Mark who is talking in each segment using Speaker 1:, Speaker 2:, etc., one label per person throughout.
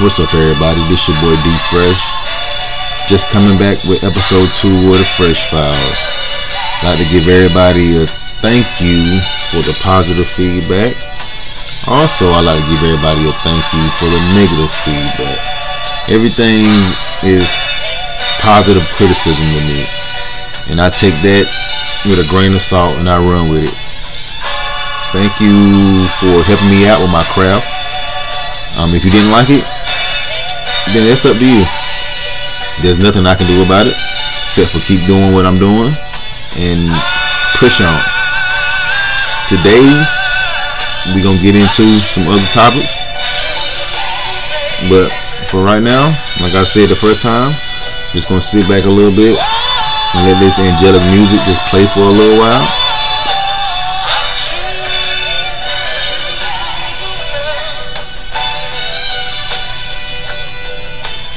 Speaker 1: What's up, everybody? This your boy D Fresh. Just coming back with episode two of the Fresh Files. Like to give everybody a thank you for the positive feedback. Also, I like to give everybody a thank you for the negative feedback. Everything is positive criticism to me, and I take that with a grain of salt and I run with it. Thank you for helping me out with my craft. Um, if you didn't like it, then it's up to you. There's nothing I can do about it except for keep doing what I'm doing and push on. Today, we're to get into some other topics. But for right now, like I said the first time, just to sit back a little bit and let this angelic music just play for a little while.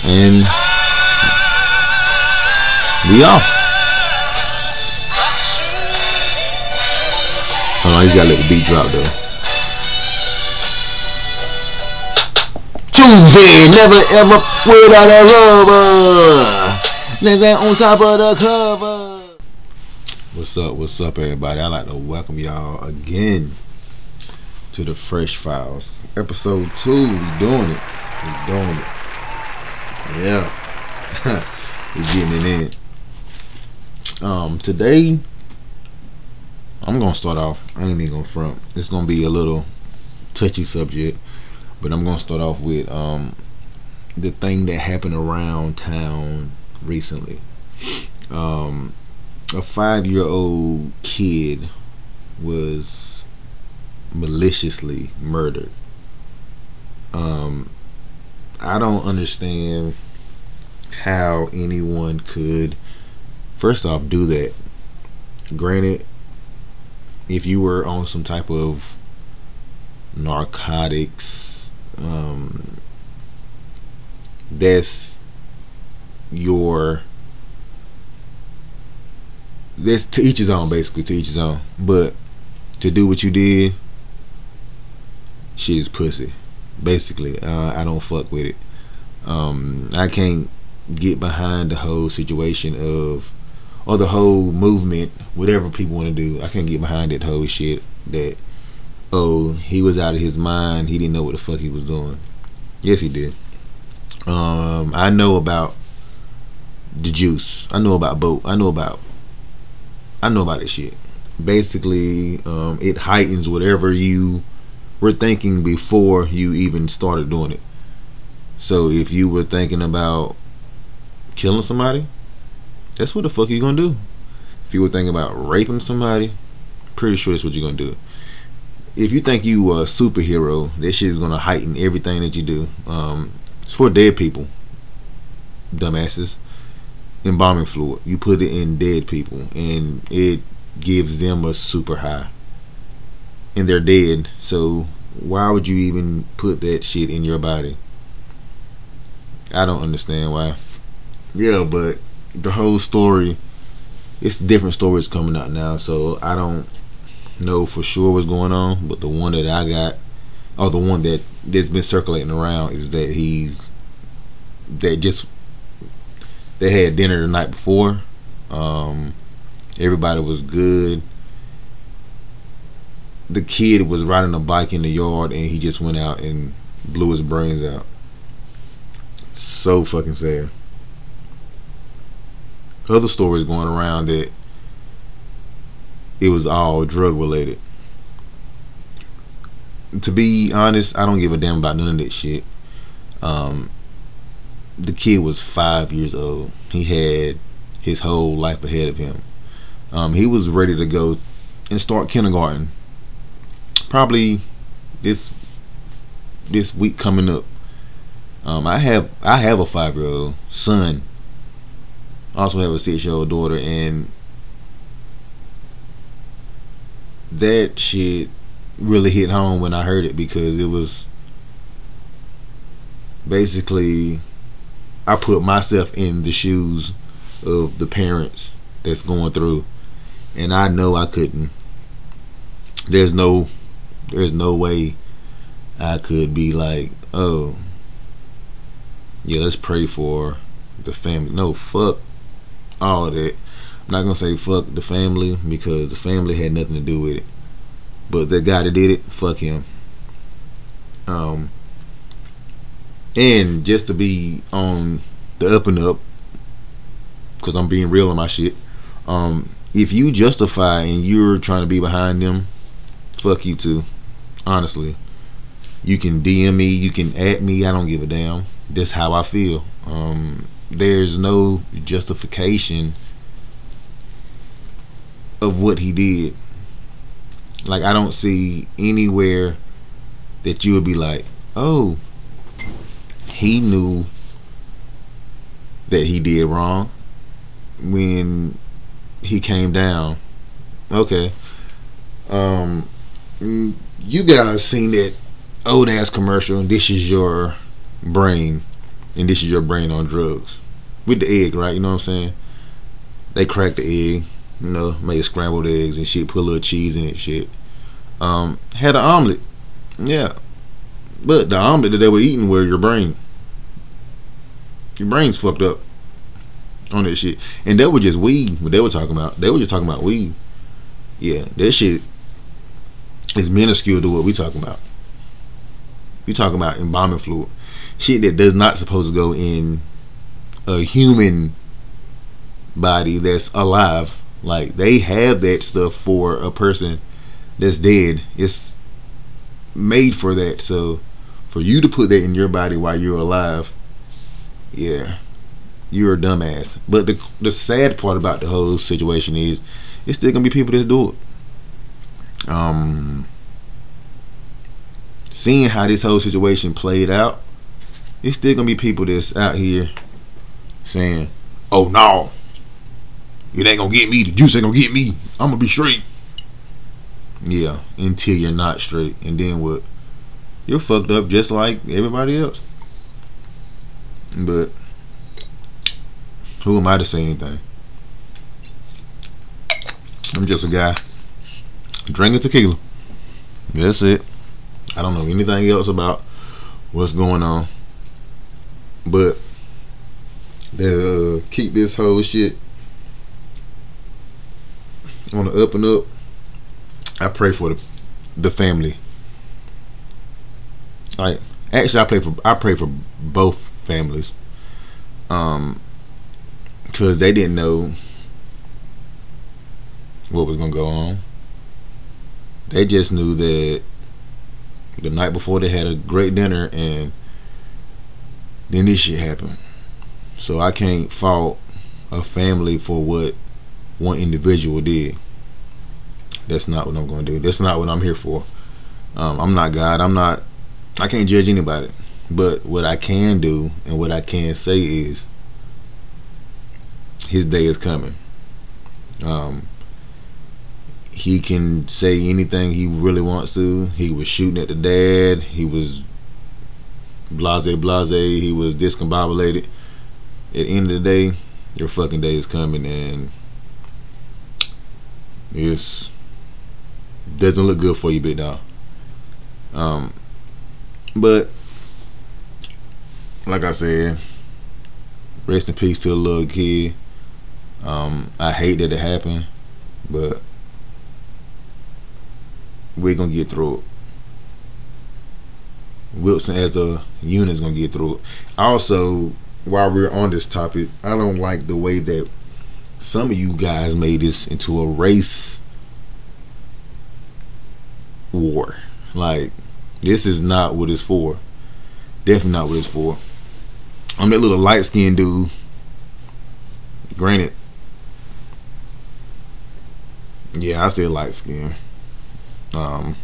Speaker 1: And we off. Hold on, he's got a little beat drop though. Choosing never ever without a rubber. Next on top of the cover. What's up? What's up, everybody? I'd like to welcome y'all again to the Fresh Files, episode two. We doing it. We doing it. Yeah, We're getting it in. Um, today I'm gonna start off. I ain't even gonna front. It's gonna be a little touchy subject, but I'm gonna start off with um the thing that happened around town recently. Um, a five year old kid was maliciously murdered. Um, I don't understand how anyone could, first off, do that. Granted, if you were on some type of narcotics, um, that's your that's to each his own basically to each his own but to do what you did shit is pussy basically uh, i don't fuck with it um, i can't get behind the whole situation of or the whole movement whatever people want to do i can't get behind that whole shit that oh he was out of his mind he didn't know what the fuck he was doing yes he did um, i know about the juice. I know about boat. I know about. I know about this shit. Basically, um, it heightens whatever you were thinking before you even started doing it. So if you were thinking about killing somebody, that's what the fuck you gonna do. If you were thinking about raping somebody, pretty sure that's what you're gonna do. If you think you a superhero, this shit is gonna heighten everything that you do. Um, it's for dead people, dumbasses embalming fluid. You put it in dead people, and it gives them a super high. And they're dead, so why would you even put that shit in your body? I don't understand why. Yeah, but the whole story, it's different stories coming out now, so I don't know for sure what's going on. But the one that I got, or the one that that's been circulating around, is that he's that just they had dinner the night before. Um, everybody was good. The kid was riding a bike in the yard and he just went out and blew his brains out. So fucking sad. Other stories going around that it was all drug related. To be honest, I don't give a damn about none of that shit. Um, the kid was five years old. He had his whole life ahead of him. Um, he was ready to go and start kindergarten. Probably this this week coming up. Um, I have I have a five year old son. I also have a six year old daughter, and that shit really hit home when I heard it because it was basically I put myself in the shoes of the parents that's going through, and I know I couldn't. There's no, there's no way I could be like, oh, yeah, let's pray for the family. No, fuck all that. I'm not gonna say fuck the family because the family had nothing to do with it. But the guy that did it, fuck him. Um, and just to be on the up and up, because I'm being real on my shit. Um, if you justify and you're trying to be behind them, fuck you too. Honestly, you can DM me, you can at me. I don't give a damn. That's how I feel. Um, there's no justification of what he did. Like I don't see anywhere that you would be like, oh, he knew that he did wrong when he came down. Okay. Um, you guys seen that old ass commercial? This is your brain, and this is your brain on drugs with the egg, right? You know what I'm saying? They crack the egg, you know, made scrambled eggs and shit, put a little cheese in it, shit. Um, had an omelet, yeah, but the omelet that they were eating was your brain. Your brain's fucked up on that shit. And that was just weed. What they were talking about. They were just talking about weed. Yeah, that shit is minuscule to what we talking about. We talking about embalming fluid, shit that does not supposed to go in a human body that's alive. Like they have that stuff for a person that's dead. It's made for that. So for you to put that in your body while you're alive, yeah, you're a dumbass. But the the sad part about the whole situation is, it's still gonna be people that do it. Um, seeing how this whole situation played out, it's still gonna be people that's out here saying, "Oh no, it ain't gonna get me. The juice ain't gonna get me. I'm gonna be straight." Yeah, until you're not straight, and then what? You're fucked up just like everybody else. But who am I to say anything? I'm just a guy drinking tequila. That's it. I don't know anything else about what's going on. But they uh, keep this whole shit on the up and up. I pray for the the family. Like actually, I pray for I pray for both families. Um, because they didn't know what was gonna go on. They just knew that the night before they had a great dinner and then this shit happened. So I can't fault a family for what one individual did. That's not what I'm gonna do. That's not what I'm here for. Um, I'm not God. I'm not. I can't judge anybody. But what I can do and what I can say is his day is coming. Um, he can say anything he really wants to. He was shooting at the dad. He was blase blase. He was discombobulated. At the end of the day, your fucking day is coming, and it's doesn't look good for you, big dog. Um, but like I said, rest in peace to a little kid. Um, I hate that it happened, but we're gonna get through it. Wilson as a unit is gonna get through it. Also, while we're on this topic, I don't like the way that some of you guys made this into a race war. Like, this is not what it's for. Definitely not what it's for. I'm that little light skinned dude. Granted, yeah, I said light skin. Um,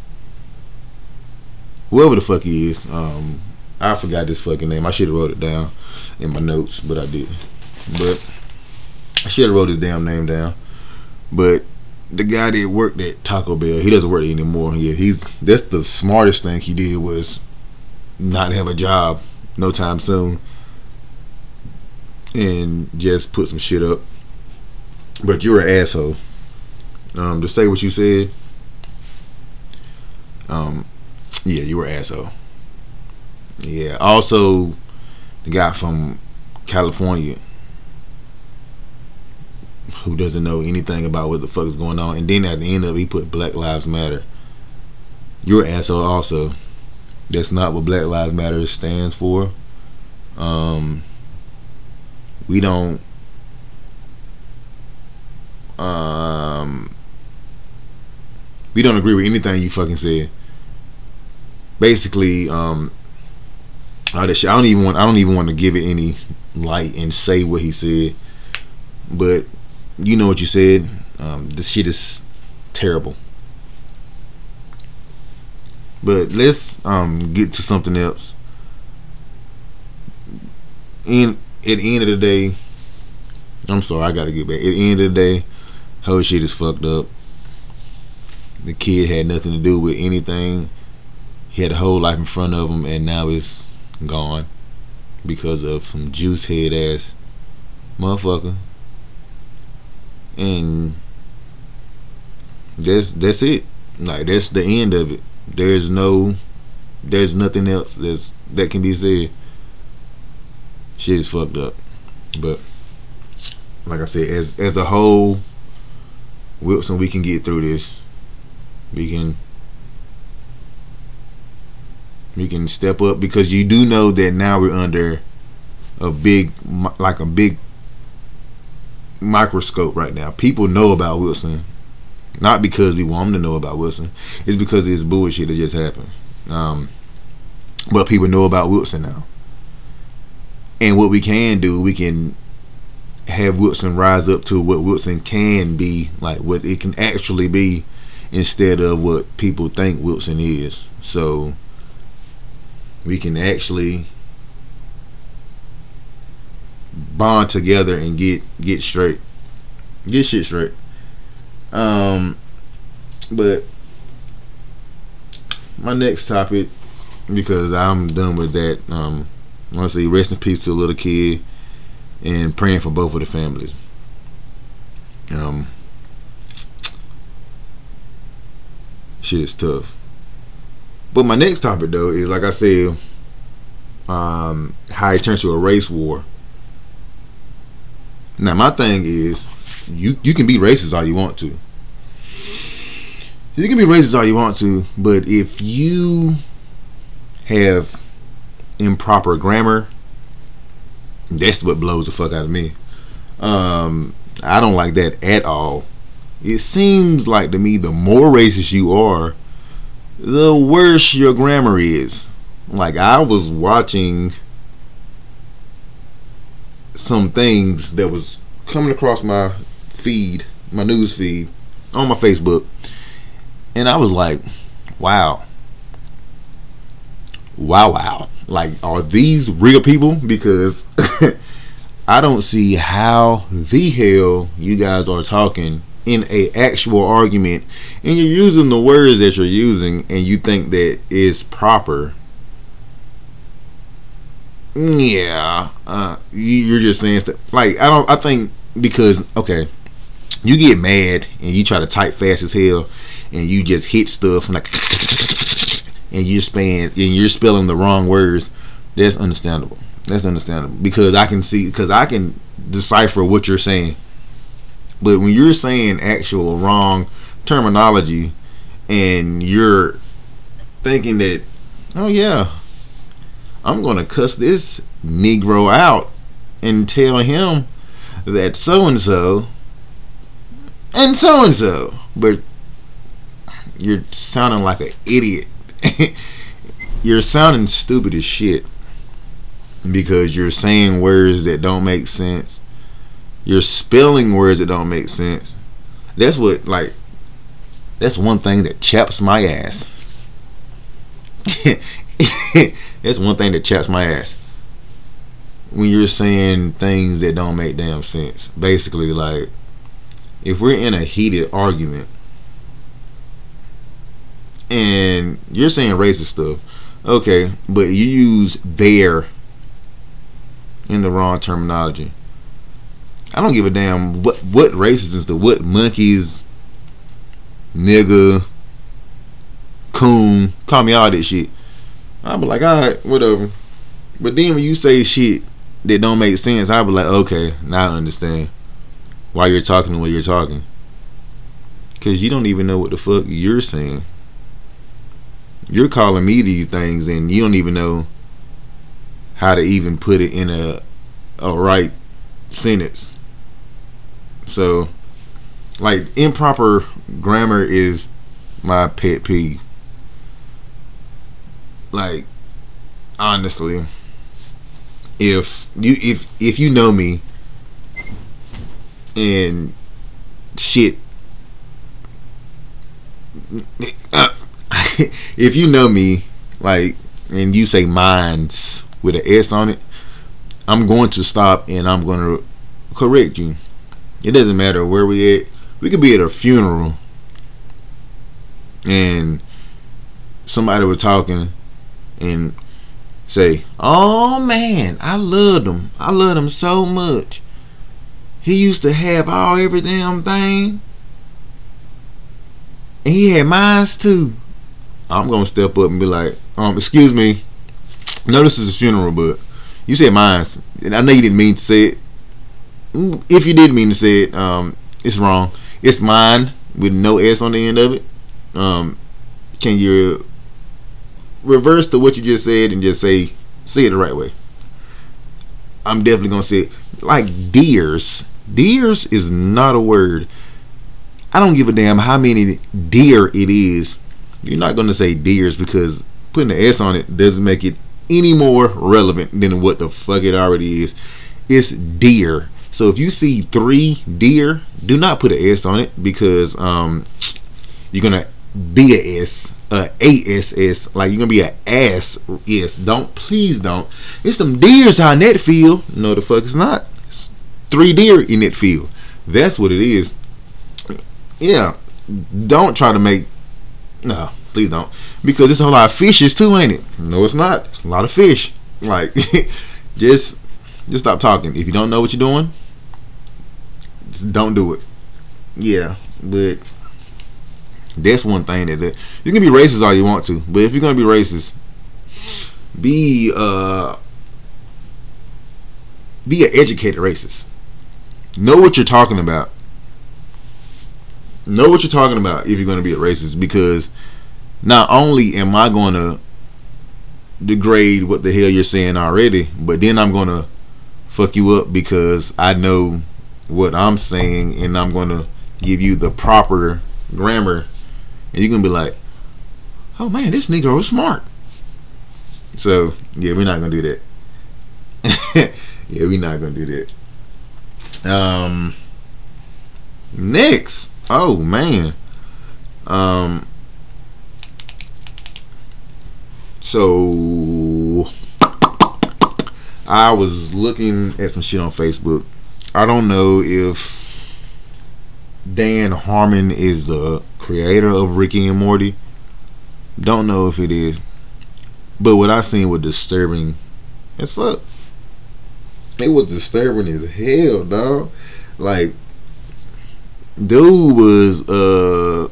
Speaker 1: whoever the fuck he is, um, I forgot this fucking name. I should have wrote it down in my notes, but I didn't. But I should have wrote his damn name down. But the guy that worked at Taco Bell, he doesn't work anymore. Yeah, he's that's the smartest thing he did was not have a job no time soon and just put some shit up. But you're an asshole um, to say what you said, um, yeah, you were asshole. Yeah. Also, the guy from California who doesn't know anything about what the fuck is going on, and then at the end of it, he put Black Lives Matter. You're an asshole, also. That's not what Black Lives Matter stands for. Um, we don't. Um, we don't agree with anything you fucking said. Basically, um. I don't even want. I don't even want to give it any light and say what he said. But you know what you said. Um, this shit is terrible. But let's um, get to something else. In at the end of the day, I'm sorry, I gotta get back. At the end of the day, whole shit is fucked up. The kid had nothing to do with anything. He had a whole life in front of him, and now it's gone because of some juice head ass motherfucker. And that's that's it. Like that's the end of it. There's no there's nothing else that's that can be said. Shit is fucked up. But like I said, as as a whole, Wilson, we can get through this. We can we can step up because you do know that now we're under a big like a big microscope right now. People know about Wilson, not because we want them to know about Wilson. It's because this bullshit that just happened. Um, but people know about Wilson now, and what we can do, we can have Wilson rise up to what Wilson can be, like what it can actually be, instead of what people think Wilson is. So we can actually bond together and get get straight, get shit straight. Um, but my next topic, because I'm done with that. Um, I want to say rest in peace to a little kid, and praying for both of the families. Um, shit is tough. But my next topic though is like I said, um, how it turns to a race war. Now my thing is, you you can be racist all you want to. You can be racist all you want to, but if you have improper grammar, that's what blows the fuck out of me. Um, I don't like that at all. It seems like to me the more racist you are, the worse your grammar is. Like I was watching some things that was coming across my feed, my news feed on my Facebook, and I was like, "Wow, wow, wow!" Like, are these real people? Because I don't see how the hell you guys are talking in a actual argument, and you're using the words that you're using, and you think that is proper yeah, uh, you're just saying stuff like I don't. I think because okay, you get mad and you try to type fast as hell, and you just hit stuff and like, and you're spelling and you're spelling the wrong words. That's understandable. That's understandable because I can see because I can decipher what you're saying. But when you're saying actual wrong terminology, and you're thinking that, oh yeah, I'm gonna cuss this Negro out and tell him that so and so and so and so. But you're sounding like an idiot. you're sounding stupid as shit because you're saying words that don't make sense. You're spelling words that don't make sense. That's what like that's one thing that chaps my ass. That's one thing that chaps my ass. When you're saying things that don't make damn sense. Basically, like, if we're in a heated argument and you're saying racist stuff, okay, but you use their in the wrong terminology. I don't give a damn what what races and stuff, what monkeys, nigga, coon, call me all that shit. I'll be like, all right, whatever. But then when you say shit that don't make sense, I be like, okay, now I understand why you're talking the way you're talking. Cause you don't even know what the fuck you're saying. You're calling me these things, and you don't even know how to even put it in a a right sentence. So, like improper grammar is my pet peeve. Like, honestly, if you if if you know me and shit uh, if you know me like and you say minds with an s on it i'm going to stop and i'm going to correct you it doesn't matter where we at we could be at a funeral and somebody was talking and say, "Oh man, I loved him. I loved him so much. He used to have all every damn thing, and he had mines too." I'm gonna step up and be like, "Um, excuse me. No, this is a funeral, but you said mines, and I know you didn't mean to say it. If you did mean to say it, um, it's wrong. It's mine with no s on the end of it. Um, can you reverse to what you just said and just say say it the right way. I'm definitely gonna say it. like deers. Deers is not a word. I don't give a damn how many deer it is. You're not gonna say deers because putting the S on it doesn't make it any more relevant than what the fuck it already is. It's deer. So if you see three deer, do not put an S on it because um, you're gonna be a S a ASS, like you're gonna be an ass. Yes, don't please don't. It's some deers out in that field. No, the fuck it's not. It's three deer in that field. That's what it is. Yeah, don't try to make. No, please don't, because it's a whole lot of fishes too, ain't it? No, it's not. It's a lot of fish. Like, just just stop talking. If you don't know what you're doing, don't do it. Yeah, but that's one thing that, that you can be racist all you want to, but if you're gonna be racist, be uh be an educated racist. Know what you're talking about. Know what you're talking about if you're gonna be a racist because not only am I gonna degrade what the hell you're saying already, but then I'm gonna fuck you up because I know what I'm saying and I'm gonna give you the proper grammar and you're gonna be like, "Oh man, this Negro is smart." So yeah, we're not gonna do that. yeah, we're not gonna do that. Um, next, oh man, um, so I was looking at some shit on Facebook. I don't know if Dan Harmon is the creator of Ricky and Morty. Don't know if it is. But what I seen was disturbing as fuck. It was disturbing as hell, dog. Like, dude was uh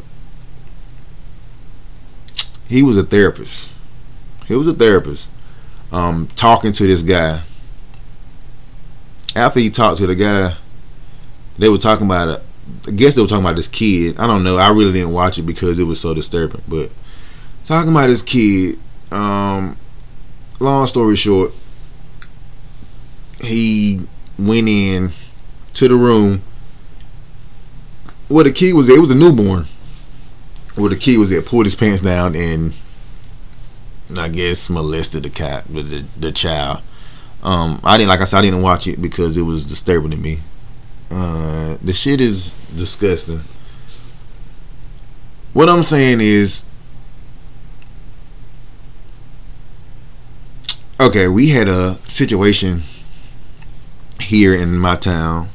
Speaker 1: he was a therapist. He was a therapist. Um, talking to this guy. After he talked to the guy, they were talking about it. I guess they were talking about this kid. I don't know. I really didn't watch it because it was so disturbing. But talking about this kid. Um, long story short, he went in to the room where the kid was. It was a newborn. Where the kid was at, pulled his pants down and I guess molested the cat with the, child. Um, I didn't like I said I didn't watch it because it was disturbing to me. Uh, the shit is disgusting. What I'm saying is, okay, we had a situation here in my town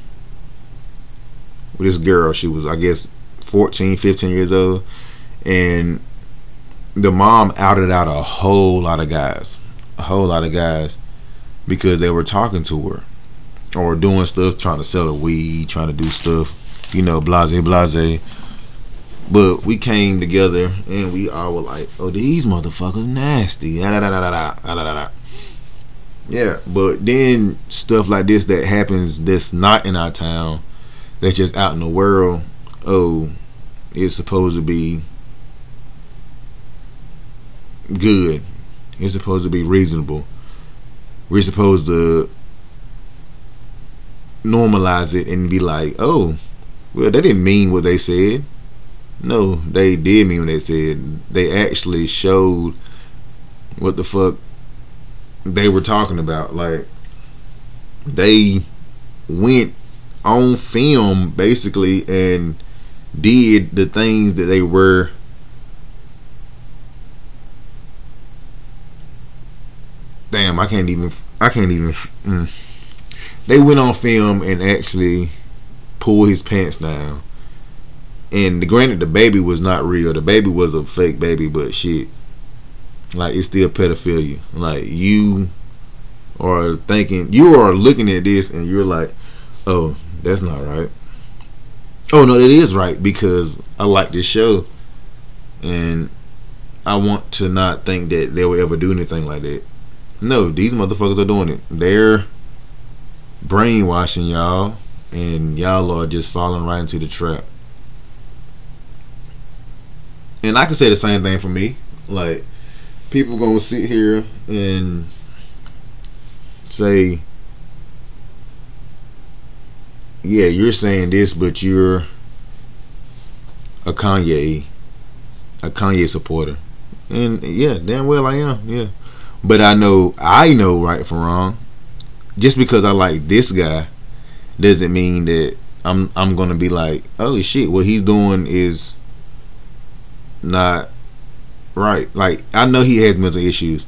Speaker 1: with this girl. She was, I guess, 14, 15 years old, and the mom outed out a whole lot of guys, a whole lot of guys, because they were talking to her or doing stuff, trying to sell the weed, trying to do stuff, you know, blase, blase. But we came together and we all were like, oh, these motherfuckers nasty. Da, da, da, da, da, da, da, da. Yeah, but then stuff like this that happens that's not in our town, that's just out in the world. Oh, it's supposed to be good. It's supposed to be reasonable. We're supposed to normalize it and be like, oh, well, they didn't mean what they said. No, they did mean what they said. They actually showed what the fuck they were talking about. Like, they went on film basically and did the things that they were damn i can't even i can't even mm. they went on film and actually pulled his pants down. And granted the baby was not real. The baby was a fake baby but shit. Like it's still pedophilia. Like you are thinking you are looking at this and you're like oh that's not right. Oh no that is right because i like this show. And i want to not think that they will ever do anything like that no these motherfuckers are doing it. They're brainwashing y'all and y'all are just falling right into the trap. And i can say the same thing for me. Like people gonna sit here and say yeah, you're saying this, but you're a Kanye, a Kanye supporter, and yeah, damn well I am, yeah. But I know I know right from wrong. Just because I like this guy doesn't mean that I'm I'm gonna be like, oh shit, what he's doing is not right. Like I know he has mental issues.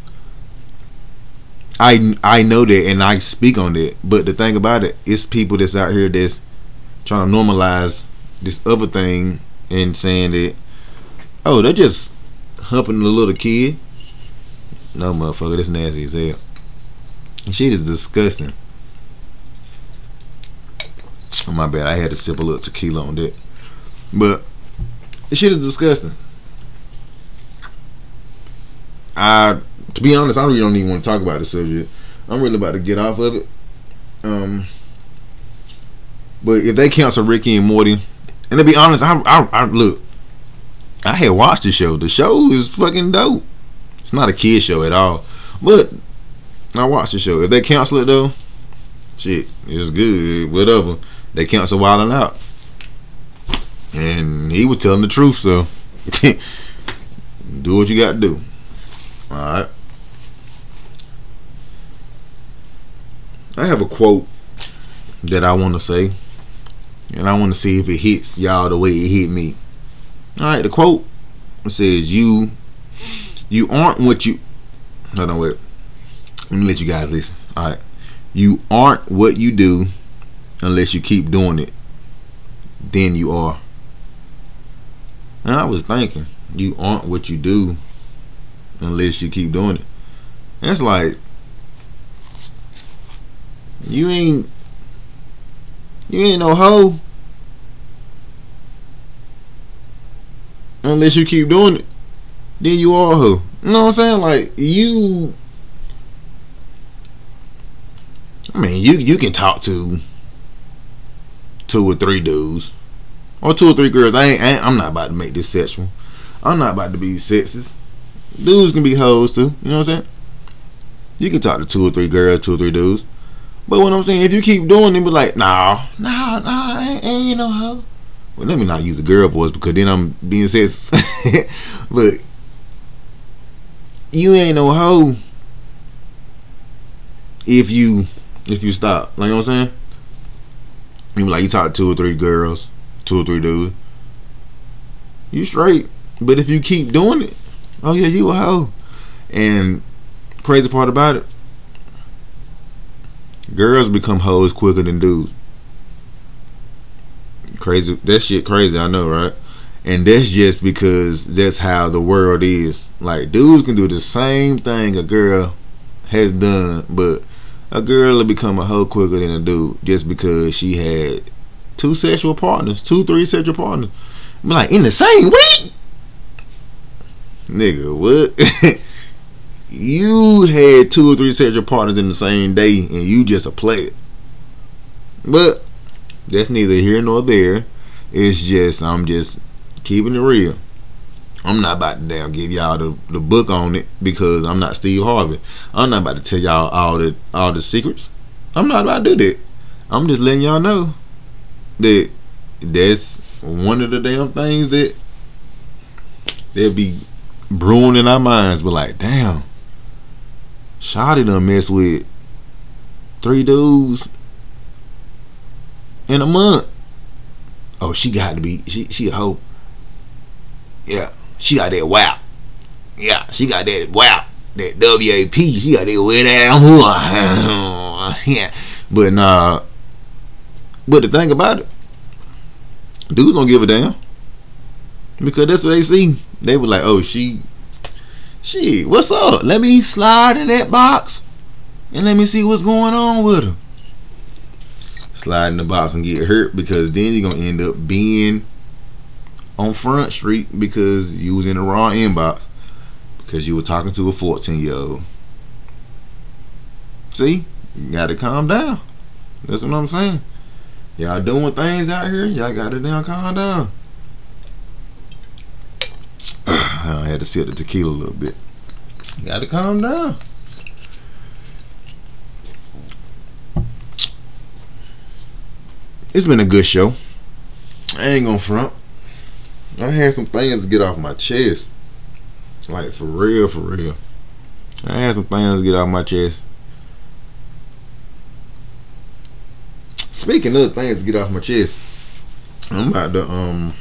Speaker 1: I I know that and I speak on that. But the thing about it, it's people that's out here that's trying to normalize this other thing and saying that oh they're just humping the little kid. No motherfucker, this nasty as hell. Shit is disgusting. Oh, my bad, I had to sip a little tequila on that. But this shit is disgusting. I to be honest, I really don't even want to talk about the subject. I'm really about to get off of it. Um, but if they cancel Ricky and Morty, and to be honest, I, I, I look, I had watched the show. The show is fucking dope. It's not a kid show at all, but I watched the show. If they cancel it though, shit, it's good. Whatever. They cancel Wild 'N Out, and he was telling the truth. So do what you got to do. All right. I have a quote that I want to say, and I want to see if it hits y'all the way it hit me. All right, the quote says, "You, you aren't what you." Hold on, wait. Let me let you guys listen. All right, you aren't what you do unless you keep doing it. Then you are. And I was thinking, you aren't what you do unless you keep doing it. That's like you ain't you ain't no hoe unless you keep doing it. Then you are a hoe. You know what I'm saying? Like you I mean you you can talk to two or three dudes. Or two or three girls. I ain't, I ain't I'm not about to make this sexual. I'm not about to be sexist. Dudes can be hoes too. You know what I'm saying? You can talk to two or three girls, two or three dudes. But what I'm saying, if you keep doing it, be like, nah, nah, nah, ain't, ain't no hoe. Well, let me not use the girl voice because then I'm being sexist. but you ain't no hoe if you if you stop. Like you know what I'm saying? You like you talk to two or three girls, two or three dudes. You straight. But if you keep doing it, oh yeah, you a hoe. And crazy part about it, girls become hoes quicker than dudes. Crazy, that shit crazy. I know, right? And that's just because that's how the world is. Like dudes can do the same thing a girl has done, but a girl will become a hoe quicker than a dude just because she had two sexual partners, two, three sexual partners. Be like in the same week, nigga. What? you had two or three sexual partners in the same day and you just a player. But that's neither here nor there. It's just I'm just keeping it real. I'm not about to damn give y'all the, the book on it because I'm not Steve Harvey. I'm not about to tell y'all all the all the secrets. I'm not about to do that. I'm just letting y'all know that that's one of the damn things that they'll be brewing in our minds. But like, damn, Shotty done mess with three dudes in a month. Oh, she got to be she she a hoe. Yeah, she got that wow. Yeah, she got that wow. That WAP. She got that wet ass. yeah, but nah. But the thing about it, dudes don't give a damn because that's what they see. They were like, "Oh, she, she, what's up? Let me slide in that box and let me see what's going on with her." Slide in the box and get hurt because then you're gonna end up being on Front Street because you was in the wrong inbox because you were talking to a 14 year old. See, you gotta calm down. That's what I'm saying. Y'all doing things out here, y'all gotta down calm down. I had to sip the tequila a little bit. You gotta calm down. It's been a good show. I ain't gonna front. I had some things to get off my chest. Like for real, for real. I had some things to get off my chest. Speaking of things to get off my chest, I'm about to um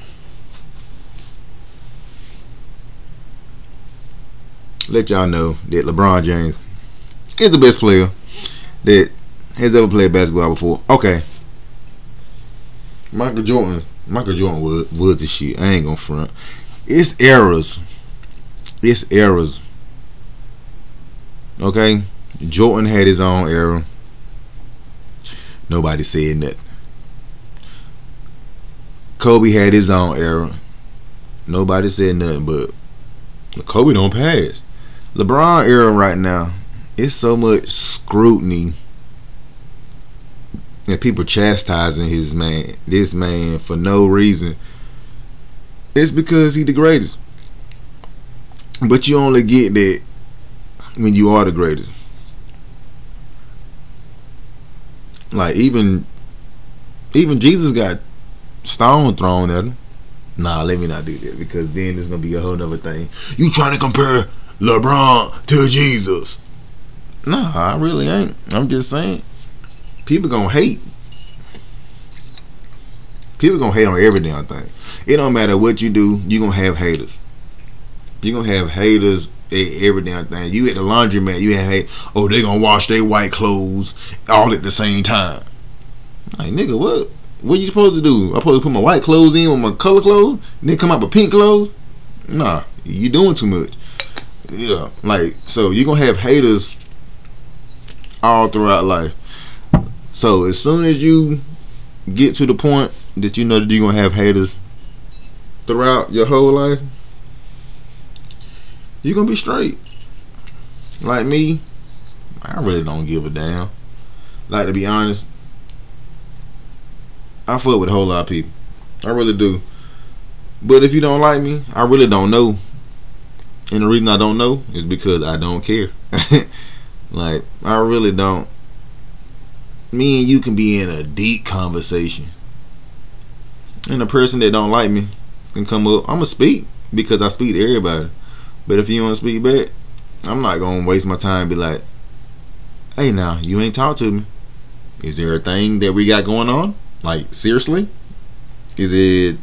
Speaker 1: let y'all know that LeBron James is the best player that has ever played basketball before. Okay. Michael Jordan Michael Jordan was, was the shit. I ain't gonna front. It's errors. It's errors. Okay? Jordan had his own error. Nobody said nothing. Kobe had his own error. Nobody said nothing, but Kobe don't pass. LeBron era right now, it's so much scrutiny and people chastising his man, this man for no reason. It's because he the greatest. But you only get that when you are the greatest. Like even even Jesus got stone thrown at him. Nah, let me not do that because then there's gonna be a whole nother thing. You trying to compare LeBron to Jesus? Nah, I really ain't. I'm just saying people gonna hate. People gonna hate on every damn thing. It don't matter what you do, you gonna have haters. You gonna have haters at every damn thing. You at the laundromat, you have hate. Oh, they gonna wash their white clothes all at the same time. Like nigga, what? What you supposed to do? I supposed to put my white clothes in with my color clothes, then come out with pink clothes? Nah, you doing too much. Yeah, like so you gonna have haters all throughout life. So as soon as you get to the point that you know that you're gonna have haters throughout your whole life, you're gonna be straight. Like me, I really don't give a damn. Like to be honest, I fuck with a whole lot of people. I really do. But if you don't like me, I really don't know. And the reason I don't know is because I don't care. like I really don't me and you can be in a deep conversation. And the person that don't like me can come up. I'ma speak because I speak to everybody. But if you to speak back, I'm not gonna waste my time. be like, hey, now you ain't talk to me. Is there a thing that we got going on? Like seriously, is it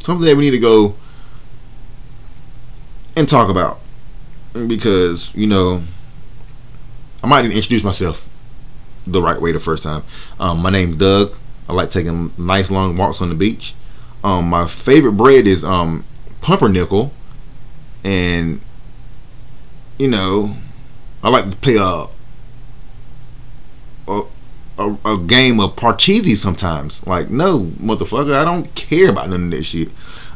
Speaker 1: something that we need to go and talk about? Because you know, I might even introduce myself the right way the first time. Um, my name's Doug. I like taking nice long walks on the beach. Um, my favorite bread is um, pumpernickel, and you know, I like to play a a, a, a game of Parcheesi sometimes. Like, no, motherfucker, I don't care about none of that shit.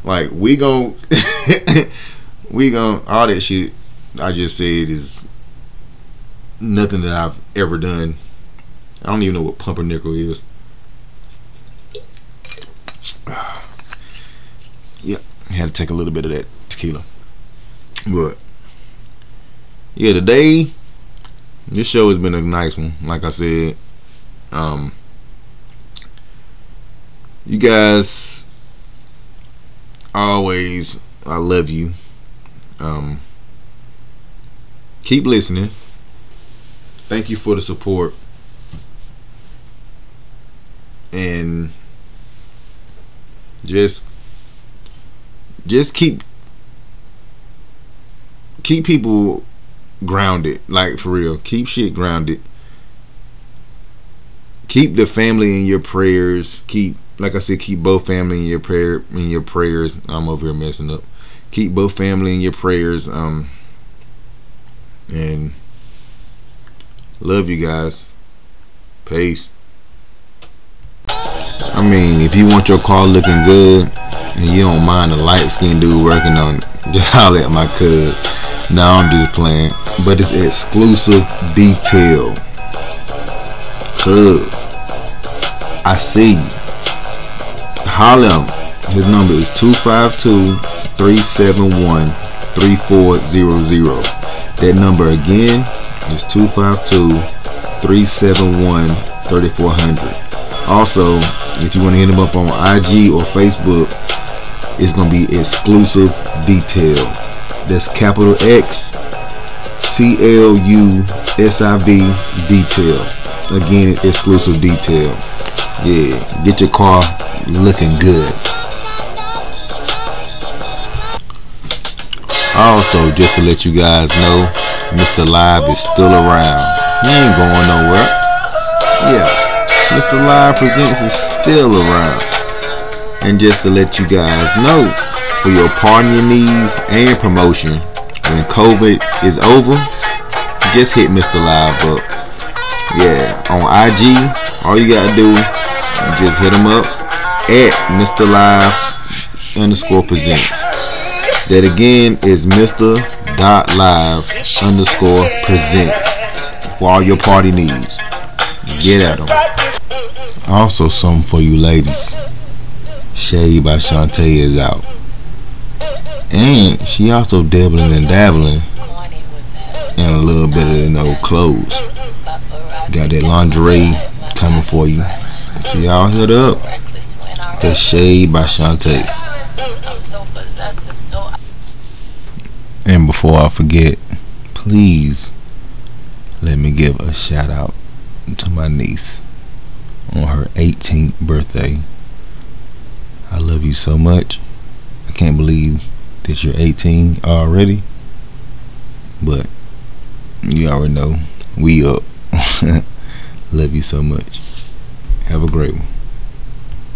Speaker 1: Like, we gon' we gon' all that shit I just said is nothing that I've ever done. I don't even know what pumpernickel is. Yep, had to take a little bit of that tequila. But yeah, today this show has been a nice one. Like I said, um, you guys always, I love you. Um, keep listening. Thank you for the support. And just just keep keep people grounded, like for real. Keep shit grounded. Keep the family in your prayers. Keep, like I said, keep both family in your prayer in your prayers. I'm over here messing up. Keep both family in your prayers. Um, and love you guys. Peace. I mean, if you want your car looking good and you don't mind a light skinned dude working on it, just holler at my cuz. Now I'm just playing. But it's exclusive detail. Cuz I see you. Holler His number is 252-371-3400. That number again is 252-371-3400. Also, if you want to hit him up on IG or Facebook, it's going to be exclusive detail. That's capital X C L U S I V detail. Again, exclusive detail. Yeah, get your car looking good. Also, just to let you guys know, Mr. Live is still around. He ain't going nowhere. Yeah, Mr. Live Presents is still around. And just to let you guys know, for your partying needs and promotion. When COVID is over, just hit Mr. Live up. Yeah, on IG, all you gotta do, is just hit him up at Mr. Live underscore presents. That again is Mr. Dot Live underscore presents for all your party needs. Get at them. Also, something for you ladies. Shade by Shantae is out. And she also dabbling and dabbling in a little bit of you know clothes. Got that lingerie coming for you. So y'all hit up. The Shade by Shantae. And before I forget, please let me give a shout out to my niece on her 18th birthday. I love you so much. I can't believe that you're 18 already. But you already know we up. Love you so much. Have a great one.